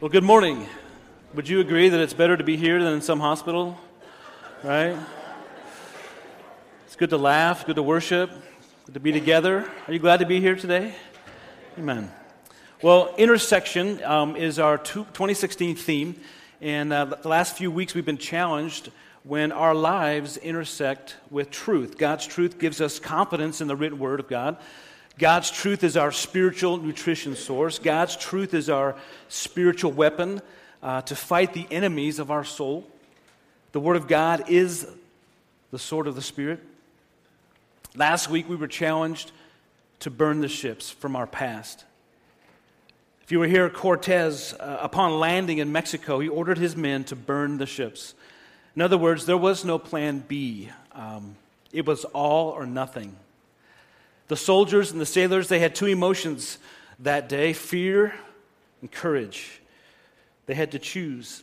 Well, good morning. Would you agree that it's better to be here than in some hospital? Right? It's good to laugh, good to worship, good to be together. Are you glad to be here today? Amen. Well, intersection um, is our 2016 theme, and uh, the last few weeks we've been challenged when our lives intersect with truth. God's truth gives us confidence in the written word of God. God's truth is our spiritual nutrition source. God's truth is our spiritual weapon uh, to fight the enemies of our soul. The Word of God is the sword of the Spirit. Last week we were challenged to burn the ships from our past. If you were here, Cortez, uh, upon landing in Mexico, he ordered his men to burn the ships. In other words, there was no plan B, um, it was all or nothing. The soldiers and the sailors, they had two emotions that day fear and courage. They had to choose.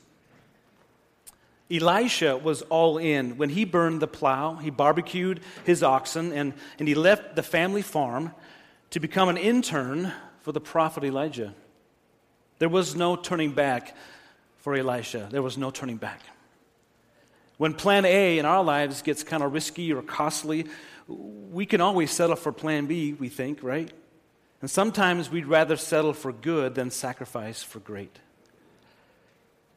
Elisha was all in. When he burned the plow, he barbecued his oxen, and, and he left the family farm to become an intern for the prophet Elijah. There was no turning back for Elisha. There was no turning back. When plan A in our lives gets kind of risky or costly, we can always settle for plan B, we think, right? And sometimes we'd rather settle for good than sacrifice for great.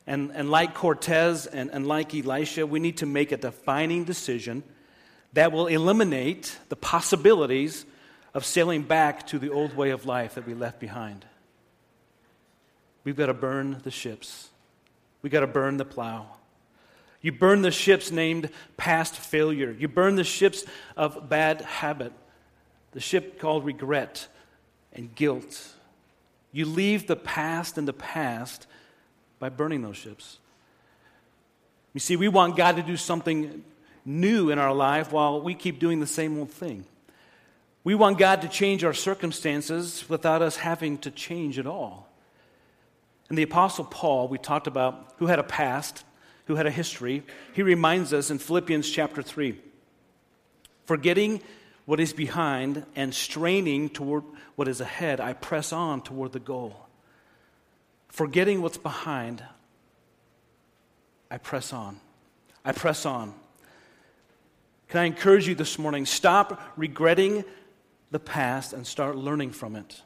And, and like Cortez and, and like Elisha, we need to make a defining decision that will eliminate the possibilities of sailing back to the old way of life that we left behind. We've got to burn the ships, we've got to burn the plow. You burn the ships named past failure. You burn the ships of bad habit, the ship called regret and guilt. You leave the past in the past by burning those ships. You see, we want God to do something new in our life while we keep doing the same old thing. We want God to change our circumstances without us having to change at all. And the Apostle Paul, we talked about, who had a past, who had a history, he reminds us in Philippians chapter 3 forgetting what is behind and straining toward what is ahead, I press on toward the goal. Forgetting what's behind, I press on. I press on. Can I encourage you this morning? Stop regretting the past and start learning from it.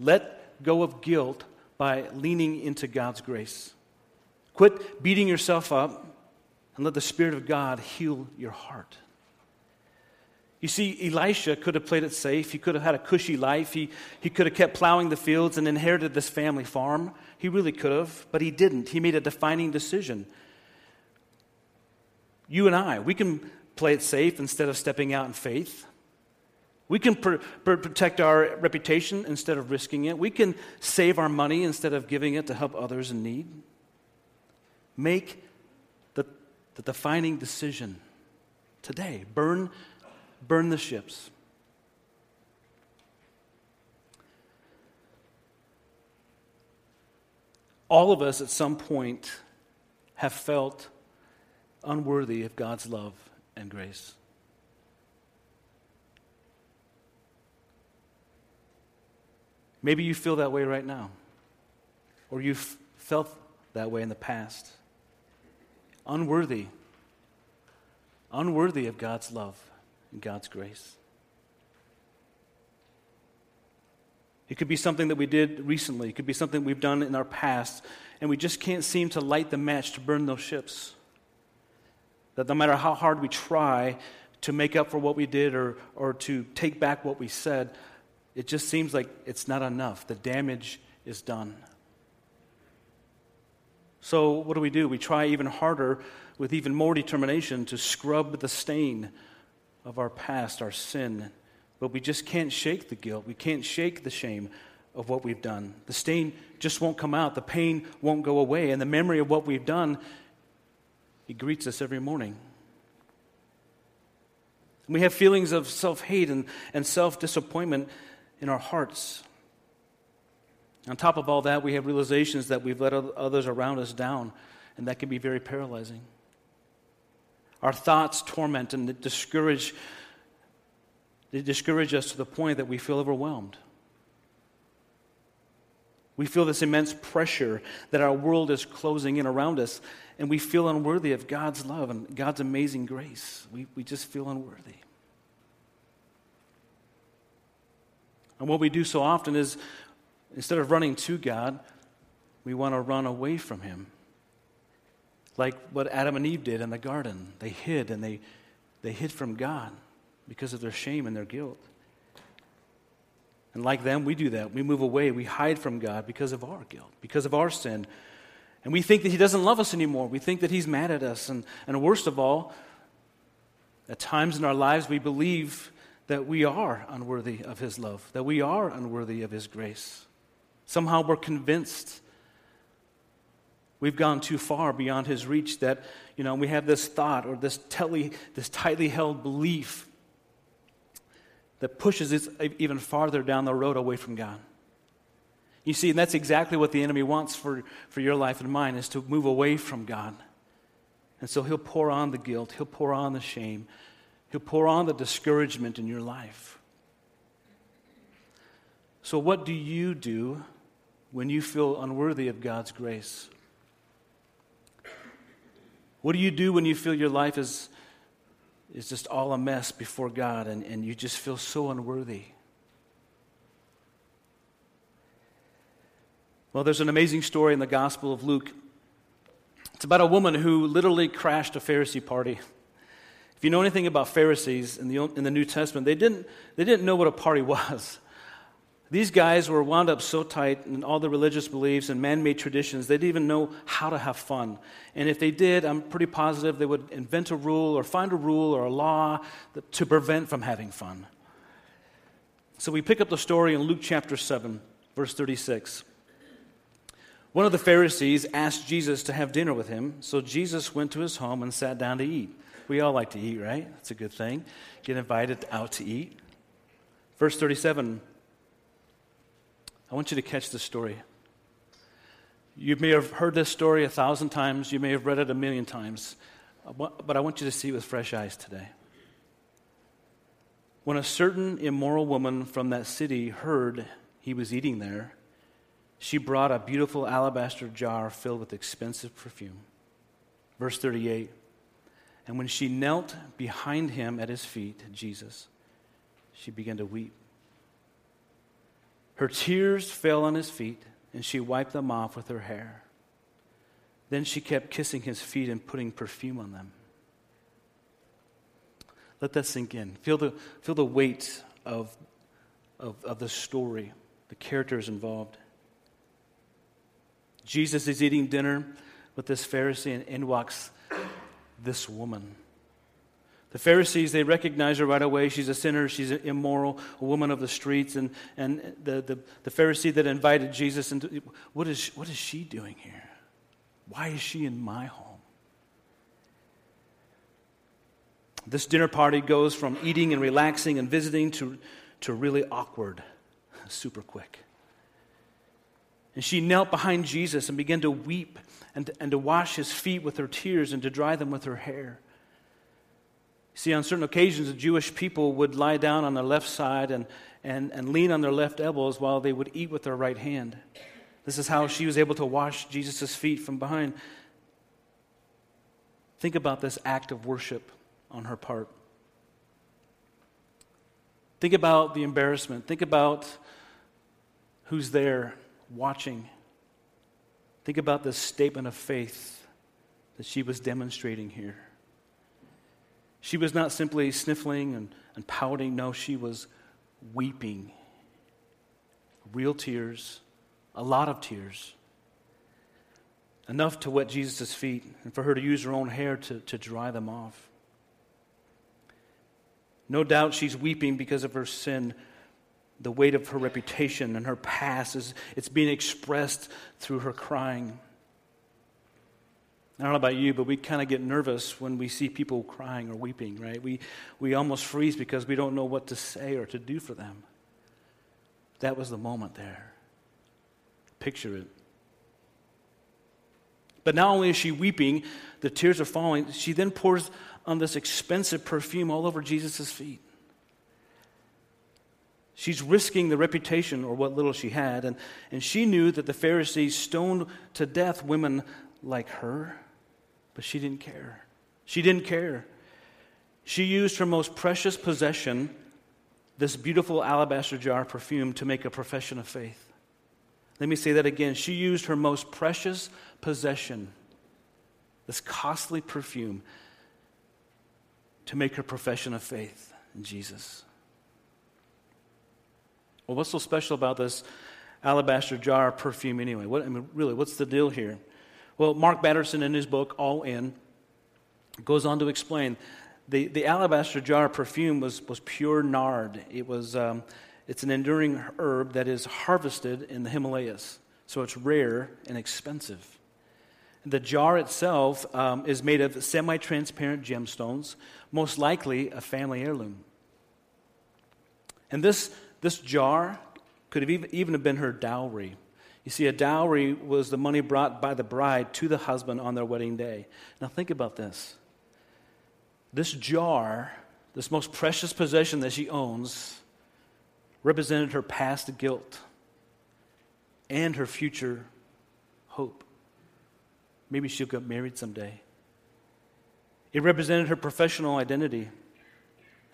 Let go of guilt by leaning into God's grace. Quit beating yourself up and let the Spirit of God heal your heart. You see, Elisha could have played it safe. He could have had a cushy life. He, he could have kept plowing the fields and inherited this family farm. He really could have, but he didn't. He made a defining decision. You and I, we can play it safe instead of stepping out in faith. We can pr- pr- protect our reputation instead of risking it. We can save our money instead of giving it to help others in need. Make the, the defining decision today. Burn, burn the ships. All of us at some point have felt unworthy of God's love and grace. Maybe you feel that way right now, or you've felt that way in the past unworthy, unworthy of God's love and God's grace. It could be something that we did recently. It could be something we've done in our past, and we just can't seem to light the match to burn those ships. That no matter how hard we try to make up for what we did or, or to take back what we said, it just seems like it's not enough. The damage is done. So, what do we do? We try even harder with even more determination to scrub the stain of our past, our sin. But we just can't shake the guilt. We can't shake the shame of what we've done. The stain just won't come out. The pain won't go away. And the memory of what we've done, it greets us every morning. We have feelings of self hate and, and self disappointment in our hearts. On top of all that, we have realizations that we've let others around us down, and that can be very paralyzing. Our thoughts torment and discourage, they discourage us to the point that we feel overwhelmed. We feel this immense pressure that our world is closing in around us, and we feel unworthy of God's love and God's amazing grace. We, we just feel unworthy. And what we do so often is instead of running to God, we want to run away from Him. Like what Adam and Eve did in the garden. They hid and they, they hid from God because of their shame and their guilt. And like them, we do that. We move away. We hide from God because of our guilt, because of our sin. And we think that He doesn't love us anymore. We think that He's mad at us. And, and worst of all, at times in our lives, we believe that we are unworthy of His love, that we are unworthy of His grace. Somehow we're convinced we've gone too far beyond His reach that, you know, we have this thought or this, tightly, this tightly held belief that pushes us even farther down the road away from God. You see, and that's exactly what the enemy wants for, for your life and mine is to move away from God. And so he'll pour on the guilt, he'll pour on the shame, he'll pour on the discouragement in your life. So, what do you do when you feel unworthy of God's grace? What do you do when you feel your life is is just all a mess before God and, and you just feel so unworthy. Well, there's an amazing story in the Gospel of Luke. It's about a woman who literally crashed a Pharisee party. If you know anything about Pharisees in the, in the New Testament, they didn't, they didn't know what a party was. These guys were wound up so tight in all the religious beliefs and man made traditions, they didn't even know how to have fun. And if they did, I'm pretty positive they would invent a rule or find a rule or a law to prevent from having fun. So we pick up the story in Luke chapter 7, verse 36. One of the Pharisees asked Jesus to have dinner with him, so Jesus went to his home and sat down to eat. We all like to eat, right? That's a good thing. Get invited out to eat. Verse 37 I want you to catch this story. You may have heard this story a thousand times, you may have read it a million times, uh, but I want you to see it with fresh eyes today. When a certain immoral woman from that city heard he was eating there, she brought a beautiful alabaster jar filled with expensive perfume. Verse 38 And when she knelt behind him at his feet, Jesus, she began to weep. Her tears fell on his feet, and she wiped them off with her hair. Then she kept kissing his feet and putting perfume on them. Let that sink in. Feel the, feel the weight of, of, of the story, the characters involved. Jesus is eating dinner with this Pharisee, and in walks this woman. The Pharisees, they recognize her right away. She's a sinner, she's immoral, a woman of the streets. And, and the, the, the Pharisee that invited Jesus, into, what, is, what is she doing here? Why is she in my home? This dinner party goes from eating and relaxing and visiting to, to really awkward, super quick. And she knelt behind Jesus and began to weep and, and to wash his feet with her tears and to dry them with her hair. See, on certain occasions, the Jewish people would lie down on their left side and, and, and lean on their left elbows while they would eat with their right hand. This is how she was able to wash Jesus' feet from behind. Think about this act of worship on her part. Think about the embarrassment. Think about who's there watching. Think about this statement of faith that she was demonstrating here. She was not simply sniffling and, and pouting, no, she was weeping. Real tears, a lot of tears. Enough to wet Jesus' feet and for her to use her own hair to, to dry them off. No doubt she's weeping because of her sin. The weight of her reputation and her past is it's being expressed through her crying. I don't know about you, but we kind of get nervous when we see people crying or weeping, right? We, we almost freeze because we don't know what to say or to do for them. That was the moment there. Picture it. But not only is she weeping, the tears are falling, she then pours on this expensive perfume all over Jesus' feet. She's risking the reputation or what little she had. And, and she knew that the Pharisees stoned to death women like her, but she didn't care. She didn't care. She used her most precious possession, this beautiful alabaster jar perfume, to make a profession of faith. Let me say that again. She used her most precious possession, this costly perfume, to make her profession of faith in Jesus. Well, what's so special about this alabaster jar perfume anyway? What, I mean, really, what's the deal here? Well, Mark Batterson, in his book, All In, goes on to explain the, the alabaster jar perfume was, was pure nard. It was, um, it's an enduring herb that is harvested in the Himalayas, so it's rare and expensive. The jar itself um, is made of semi transparent gemstones, most likely a family heirloom. And this, this jar could have even, even have been her dowry. You see, a dowry was the money brought by the bride to the husband on their wedding day. Now, think about this. This jar, this most precious possession that she owns, represented her past guilt and her future hope. Maybe she'll get married someday. It represented her professional identity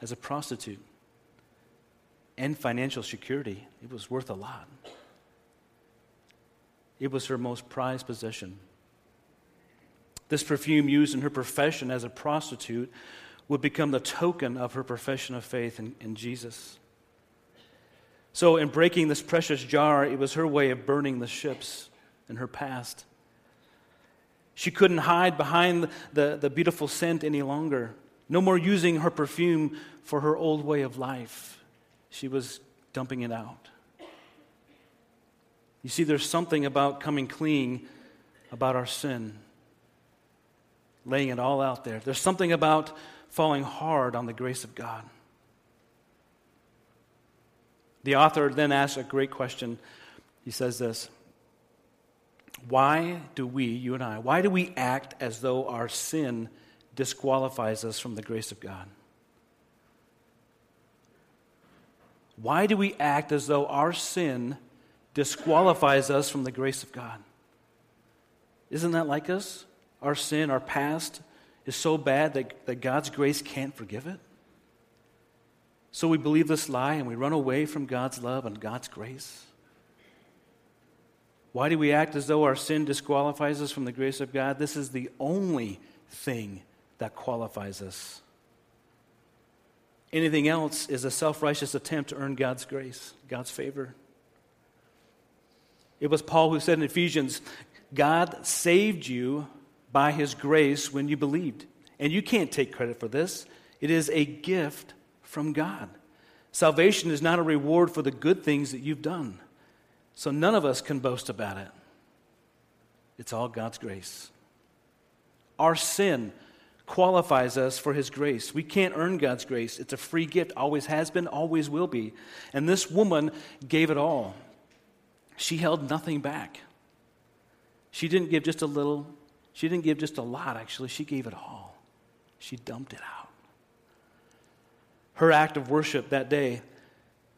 as a prostitute and financial security. It was worth a lot. It was her most prized possession. This perfume, used in her profession as a prostitute, would become the token of her profession of faith in, in Jesus. So, in breaking this precious jar, it was her way of burning the ships in her past. She couldn't hide behind the, the beautiful scent any longer. No more using her perfume for her old way of life. She was dumping it out. You see, there's something about coming clean about our sin, laying it all out there. There's something about falling hard on the grace of God. The author then asks a great question. He says this why do we, you and I, why do we act as though our sin disqualifies us from the grace of God? Why do we act as though our sin disqualifies us from the grace of God? Isn't that like us? Our sin, our past, is so bad that, that God's grace can't forgive it? So we believe this lie and we run away from God's love and God's grace? Why do we act as though our sin disqualifies us from the grace of God? This is the only thing that qualifies us. Anything else is a self righteous attempt to earn God's grace, God's favor. It was Paul who said in Ephesians, God saved you by his grace when you believed. And you can't take credit for this, it is a gift from God. Salvation is not a reward for the good things that you've done. So none of us can boast about it. It's all God's grace. Our sin qualifies us for His grace. We can't earn God's grace. It's a free gift, always has been, always will be. And this woman gave it all. She held nothing back. She didn't give just a little, she didn't give just a lot, actually. She gave it all. She dumped it out. Her act of worship that day,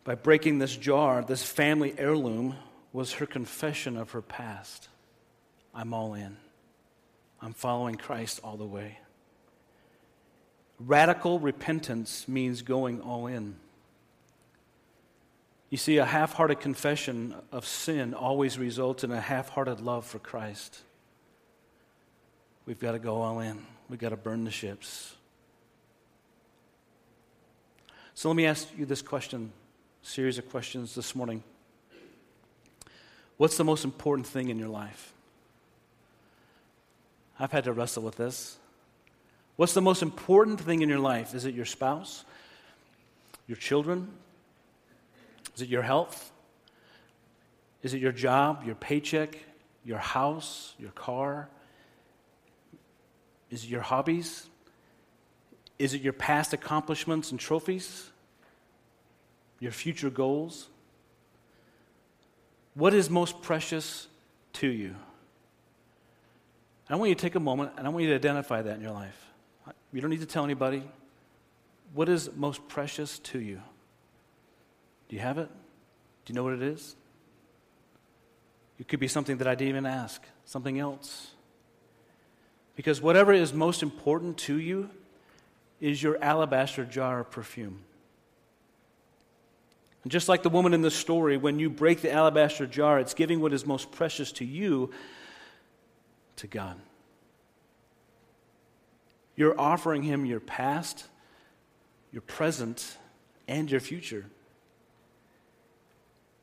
by breaking this jar, this family heirloom, was her confession of her past. I'm all in. I'm following Christ all the way. Radical repentance means going all in. You see, a half hearted confession of sin always results in a half hearted love for Christ. We've got to go all in, we've got to burn the ships. So let me ask you this question, series of questions this morning. What's the most important thing in your life? I've had to wrestle with this. What's the most important thing in your life? Is it your spouse? Your children? Is it your health? Is it your job, your paycheck, your house, your car? Is it your hobbies? Is it your past accomplishments and trophies? Your future goals? What is most precious to you? I want you to take a moment and I want you to identify that in your life. You don't need to tell anybody. What is most precious to you? Do you have it? Do you know what it is? It could be something that I didn't even ask, something else. Because whatever is most important to you is your alabaster jar of perfume. And just like the woman in the story, when you break the alabaster jar, it's giving what is most precious to you to God. You're offering Him your past, your present, and your future.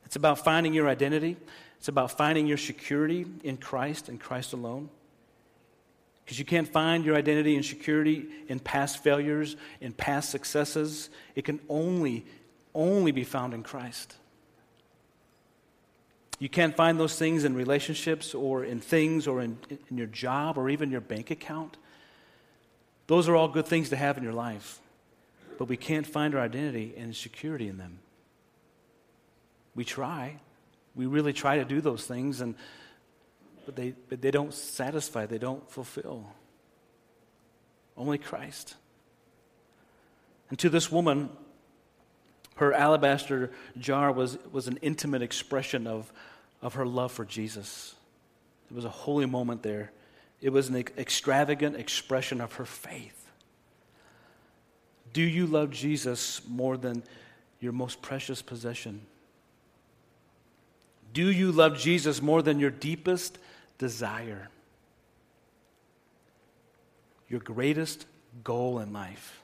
It's about finding your identity, it's about finding your security in Christ and Christ alone. Because you can't find your identity and security in past failures, in past successes. It can only only be found in Christ. You can't find those things in relationships or in things or in, in your job or even your bank account. Those are all good things to have in your life, but we can't find our identity and security in them. We try. We really try to do those things, and, but, they, but they don't satisfy, they don't fulfill. Only Christ. And to this woman, her alabaster jar was, was an intimate expression of, of her love for Jesus. It was a holy moment there. It was an extravagant expression of her faith. Do you love Jesus more than your most precious possession? Do you love Jesus more than your deepest desire? Your greatest goal in life?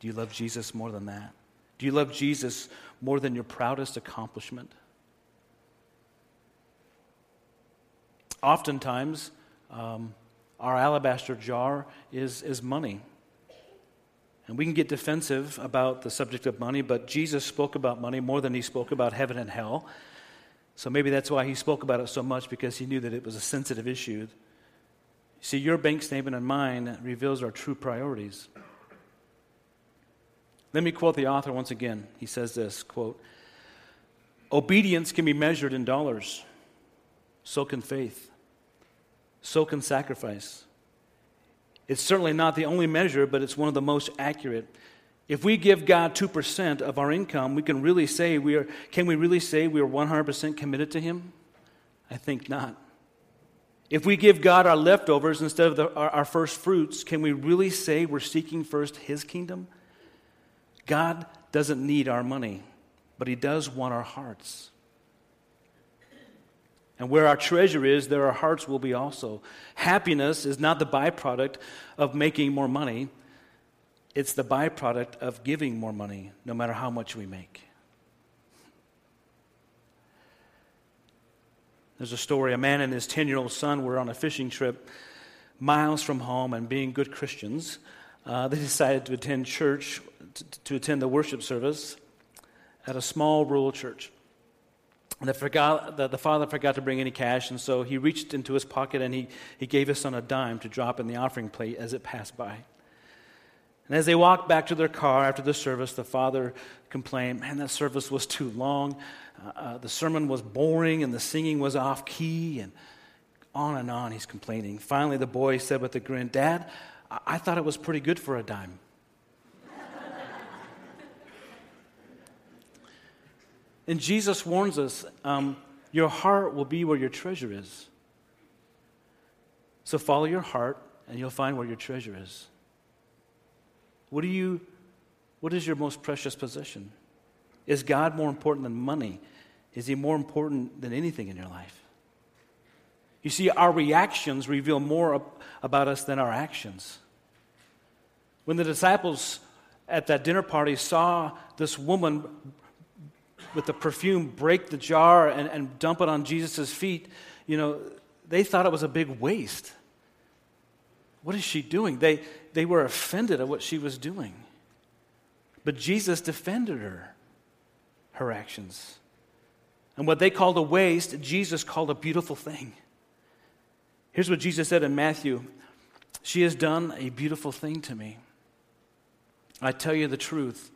Do you love Jesus more than that? Do you love Jesus more than your proudest accomplishment? Oftentimes, um, our alabaster jar is, is money. And we can get defensive about the subject of money, but Jesus spoke about money more than he spoke about heaven and hell. So maybe that's why he spoke about it so much, because he knew that it was a sensitive issue. See, your bank statement and mine reveals our true priorities. Let me quote the author once again. He says this quote, Obedience can be measured in dollars. So can faith. So can sacrifice. It's certainly not the only measure, but it's one of the most accurate. If we give God 2% of our income, we can really say we are can we really say we are 100% committed to him? I think not. If we give God our leftovers instead of the, our, our first fruits, can we really say we're seeking first his kingdom? God doesn't need our money, but He does want our hearts. And where our treasure is, there our hearts will be also. Happiness is not the byproduct of making more money, it's the byproduct of giving more money, no matter how much we make. There's a story a man and his 10 year old son were on a fishing trip miles from home, and being good Christians, uh, they decided to attend church to, to attend the worship service at a small rural church. And the, forgot, the, the, father forgot to bring any cash, and so he reached into his pocket and he, he gave his son a dime to drop in the offering plate as it passed by. And as they walked back to their car after the service, the father complained, Man, that service was too long. Uh, uh, the sermon was boring, and the singing was off key, and on and on he's complaining. Finally, the boy said with a grin, Dad, I, I thought it was pretty good for a dime. And Jesus warns us um, your heart will be where your treasure is. So follow your heart, and you'll find where your treasure is. What, do you, what is your most precious possession? Is God more important than money? Is He more important than anything in your life? You see, our reactions reveal more about us than our actions. When the disciples at that dinner party saw this woman with the perfume, break the jar and, and dump it on Jesus' feet, you know, they thought it was a big waste. What is she doing? They, they were offended at what she was doing. But Jesus defended her, her actions. And what they called a waste, Jesus called a beautiful thing. Here's what Jesus said in Matthew She has done a beautiful thing to me. I tell you the truth.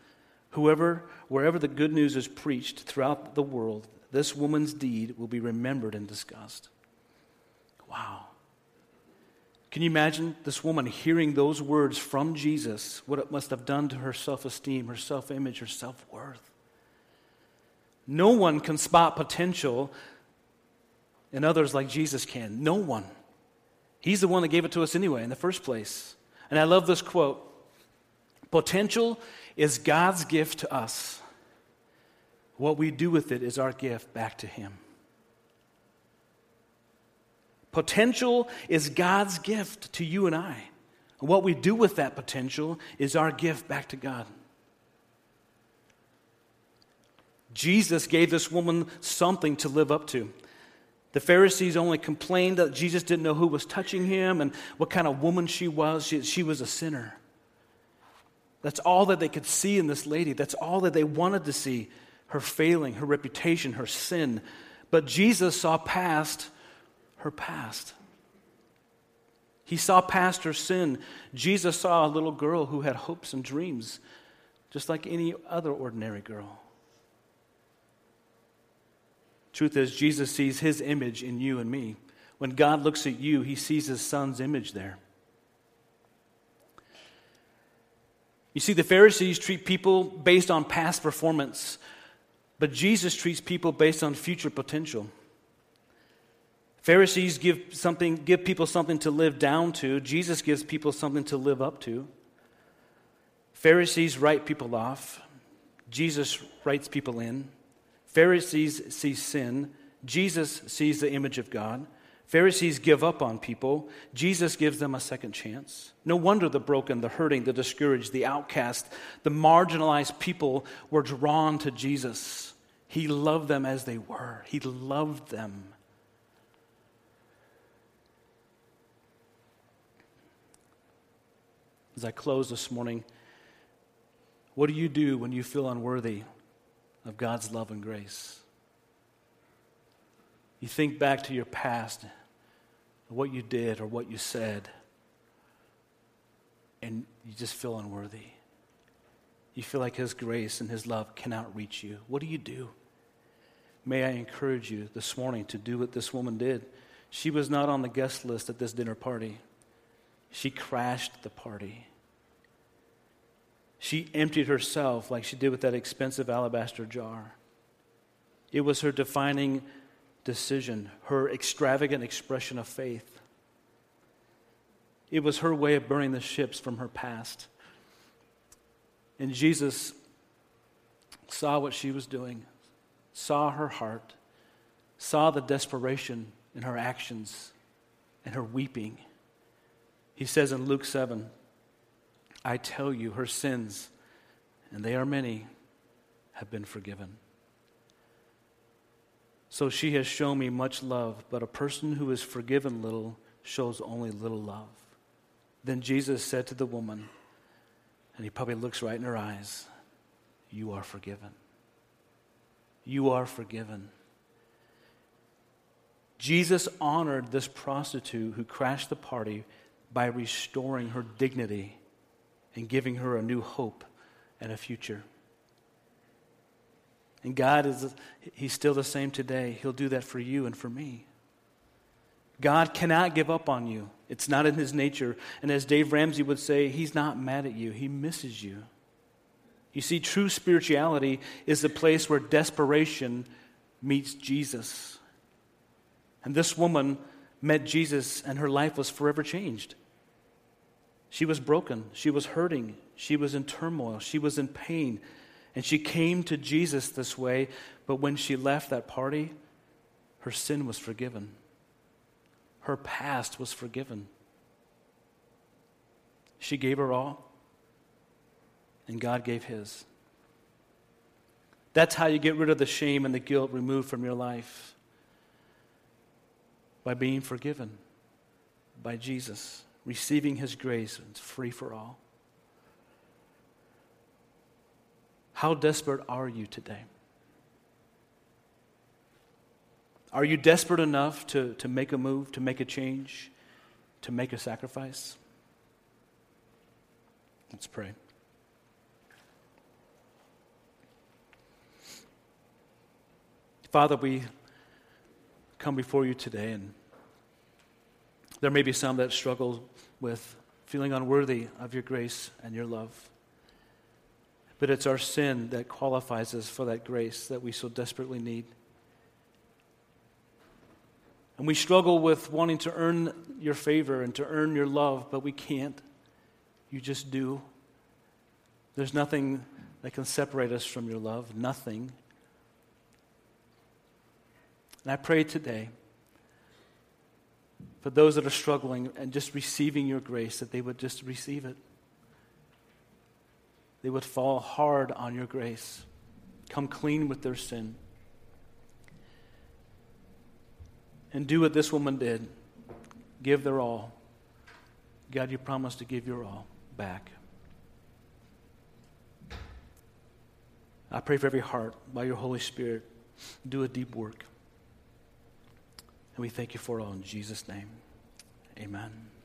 Whoever, wherever the good news is preached throughout the world, this woman's deed will be remembered and discussed. Wow. Can you imagine this woman hearing those words from Jesus, what it must have done to her self esteem, her self image, her self worth? No one can spot potential in others like Jesus can. No one. He's the one that gave it to us anyway in the first place. And I love this quote Potential is God's gift to us. What we do with it is our gift back to Him. Potential is God's gift to you and I. What we do with that potential is our gift back to God. Jesus gave this woman something to live up to. The Pharisees only complained that Jesus didn't know who was touching him and what kind of woman she was. She, she was a sinner. That's all that they could see in this lady. That's all that they wanted to see her failing, her reputation, her sin. But Jesus saw past her past. He saw past her sin. Jesus saw a little girl who had hopes and dreams, just like any other ordinary girl. Truth is, Jesus sees his image in you and me. When God looks at you, he sees his son's image there. You see, the Pharisees treat people based on past performance, but Jesus treats people based on future potential. Pharisees give, something, give people something to live down to, Jesus gives people something to live up to. Pharisees write people off, Jesus writes people in. Pharisees see sin. Jesus sees the image of God. Pharisees give up on people. Jesus gives them a second chance. No wonder the broken, the hurting, the discouraged, the outcast, the marginalized people were drawn to Jesus. He loved them as they were, He loved them. As I close this morning, what do you do when you feel unworthy of God's love and grace. You think back to your past, what you did or what you said, and you just feel unworthy. You feel like His grace and His love cannot reach you. What do you do? May I encourage you this morning to do what this woman did. She was not on the guest list at this dinner party, she crashed the party. She emptied herself like she did with that expensive alabaster jar. It was her defining decision, her extravagant expression of faith. It was her way of burning the ships from her past. And Jesus saw what she was doing, saw her heart, saw the desperation in her actions and her weeping. He says in Luke 7 I tell you, her sins, and they are many, have been forgiven. So she has shown me much love, but a person who is forgiven little shows only little love. Then Jesus said to the woman, and he probably looks right in her eyes, You are forgiven. You are forgiven. Jesus honored this prostitute who crashed the party by restoring her dignity and giving her a new hope and a future. And God is, He's still the same today. He'll do that for you and for me. God cannot give up on you. It's not in His nature. And as Dave Ramsey would say, He's not mad at you, He misses you. You see, true spirituality is the place where desperation meets Jesus. And this woman met Jesus, and her life was forever changed. She was broken. She was hurting. She was in turmoil. She was in pain. And she came to Jesus this way, but when she left that party, her sin was forgiven. Her past was forgiven. She gave her all, and God gave His. That's how you get rid of the shame and the guilt removed from your life by being forgiven by Jesus receiving His grace. It's free for all. How desperate are you today? Are you desperate enough to, to make a move, to make a change, to make a sacrifice? Let's pray. Father, we come before you today, and there may be some that struggle with feeling unworthy of your grace and your love. But it's our sin that qualifies us for that grace that we so desperately need. And we struggle with wanting to earn your favor and to earn your love, but we can't. You just do. There's nothing that can separate us from your love, nothing. And I pray today for those that are struggling and just receiving your grace that they would just receive it. They would fall hard on your grace, come clean with their sin. and do what this woman did give their all. God, you promised to give your all back. I pray for every heart by your Holy Spirit. Do a deep work. And we thank you for all in Jesus' name. Amen.